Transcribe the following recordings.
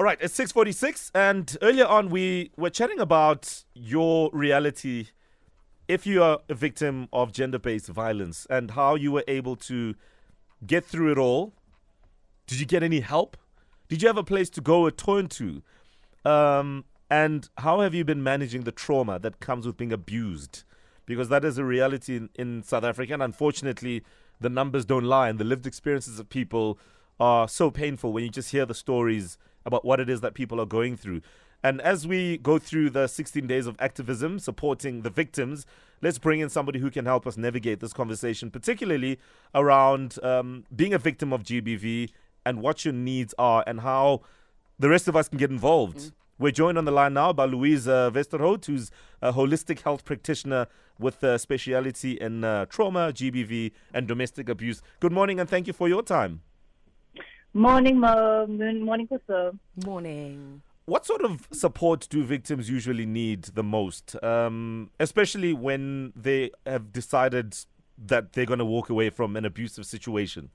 All right, it's 6:46 and earlier on we were chatting about your reality if you are a victim of gender-based violence and how you were able to get through it all. Did you get any help? Did you have a place to go or turn to? Um, and how have you been managing the trauma that comes with being abused? Because that is a reality in, in South Africa, and unfortunately, the numbers don't lie, and the lived experiences of people are so painful when you just hear the stories about what it is that people are going through. And as we go through the 16 days of activism supporting the victims, let's bring in somebody who can help us navigate this conversation, particularly around um, being a victim of GBV and what your needs are and how the rest of us can get involved. Mm. We're joined on the line now by Louise uh, Westerhout, who's a holistic health practitioner with a speciality in uh, trauma, GBV, and domestic abuse. Good morning, and thank you for your time. Morning, Mo. Morning, Kuso. Morning. What sort of support do victims usually need the most, um, especially when they have decided that they're going to walk away from an abusive situation?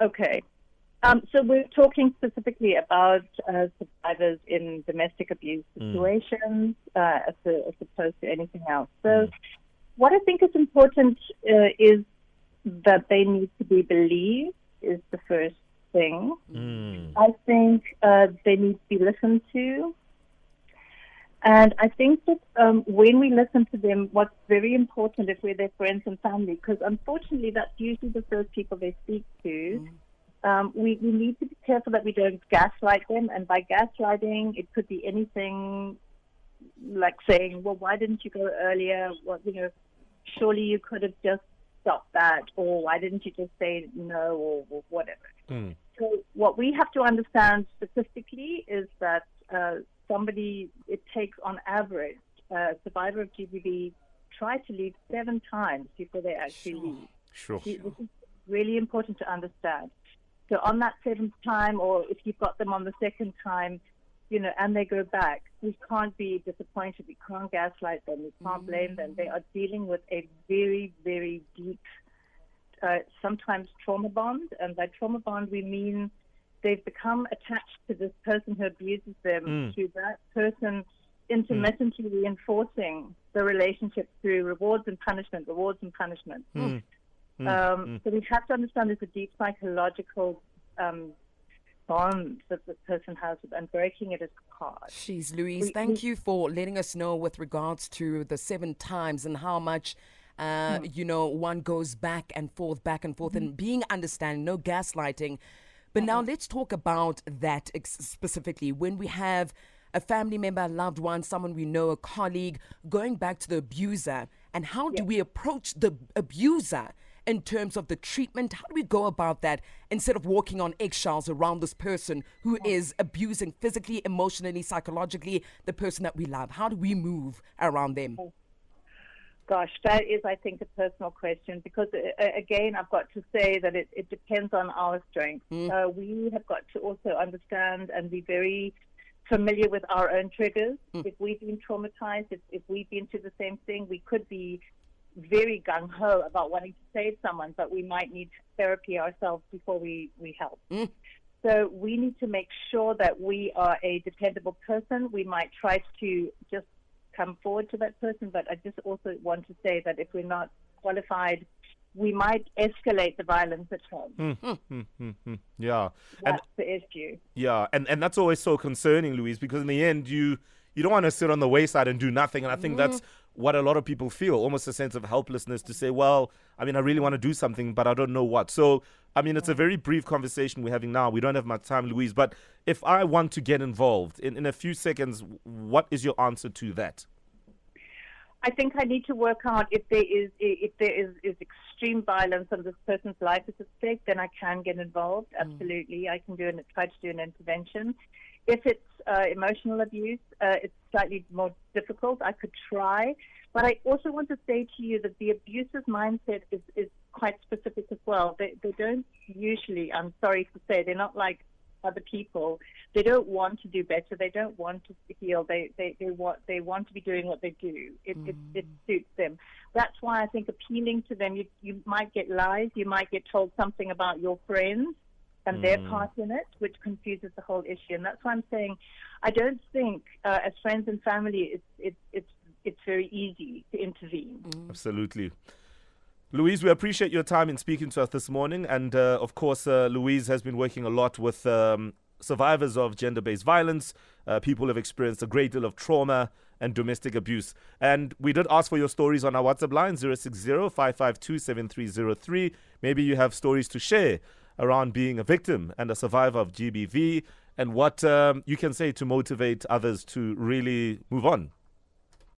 Okay. Um, so we're talking specifically about uh, survivors in domestic abuse mm. situations mm. uh, as, a, as, opposed to anything else. So mm. what I think is important uh, is that they need to be believed is the first thing. Mm. I think uh, they need to be listened to. And I think that um, when we listen to them, what's very important if we're their friends and family, because unfortunately that's usually the first people they speak to. Mm. Um, we, we need to be careful that we don't gaslight them. And by gaslighting, it could be anything like saying, well, why didn't you go earlier? Well, you know, surely you could have just stopped that. Or why didn't you just say no or, or whatever? Mm. So what we have to understand statistically is that uh, somebody, it takes on average, a survivor of GBV try to leave seven times before they actually sure. leave. Sure. This is really important to understand. So on that seventh time, or if you've got them on the second time, you know, and they go back, we can't be disappointed. We can't gaslight them. We can't mm-hmm. blame them. They are dealing with a very, very deep uh, sometimes trauma bond. And by trauma bond, we mean they've become attached to this person who abuses them, mm. to that person intermittently mm. reinforcing the relationship through rewards and punishment, rewards and punishment. Mm. Um, mm. so we have to understand there's a deep psychological um, bond that the person has with, and breaking it is hard. She's Louise. We, thank we, you for letting us know with regards to the seven times and how much uh, mm. you know, one goes back and forth, back and forth, mm-hmm. and being understanding, no gaslighting. But mm-hmm. now let's talk about that ex- specifically. When we have a family member, a loved one, someone we know, a colleague, going back to the abuser, and how do we approach the abuser? in terms of the treatment? How do we go about that instead of walking on eggshells around this person who is abusing physically, emotionally, psychologically the person that we love? How do we move around them? Gosh, that is, I think, a personal question because, uh, again, I've got to say that it, it depends on our strength. Mm. Uh, we have got to also understand and be very familiar with our own triggers. Mm. If we've been traumatized, if, if we've been through the same thing, we could be very gung ho about wanting to save someone, but we might need therapy ourselves before we, we help. Mm. So we need to make sure that we are a dependable person. We might try to just come forward to that person. But I just also want to say that if we're not qualified, we might escalate the violence at home. Mm, mm, mm, yeah, that's and, the issue. Yeah, and and that's always so concerning, Louise, because in the end, you you don't want to sit on the wayside and do nothing. And I think that's what a lot of people feel almost a sense of helplessness to say, well, I mean, I really want to do something, but I don't know what. So, I mean, it's a very brief conversation we're having now. We don't have much time, Louise, but if I want to get involved in, in a few seconds, what is your answer to that? I think I need to work out if there is if there is, is extreme violence and this person's life is at stake, then I can get involved. Mm. Absolutely, mm. I can do and try to do an intervention. If it's uh, emotional abuse, uh, it's slightly more difficult. I could try, but I also want to say to you that the abuser's mindset is, is quite specific as well. They, they don't usually, I'm sorry to say, they're not like other people. They don't want to do better. They don't want to heal. They they, they want they want to be doing what they do. It, mm. it, it suits them. That's why I think appealing to them. You you might get lies. You might get told something about your friends and their part in it, which confuses the whole issue. And that's why I'm saying I don't think, uh, as friends and family, it's, it's, it's, it's very easy to intervene. Absolutely. Louise, we appreciate your time in speaking to us this morning. And uh, of course, uh, Louise has been working a lot with um, survivors of gender based violence. Uh, people have experienced a great deal of trauma and domestic abuse. And we did ask for your stories on our WhatsApp line 060 552 7303. Maybe you have stories to share around being a victim and a survivor of GBV and what um, you can say to motivate others to really move on.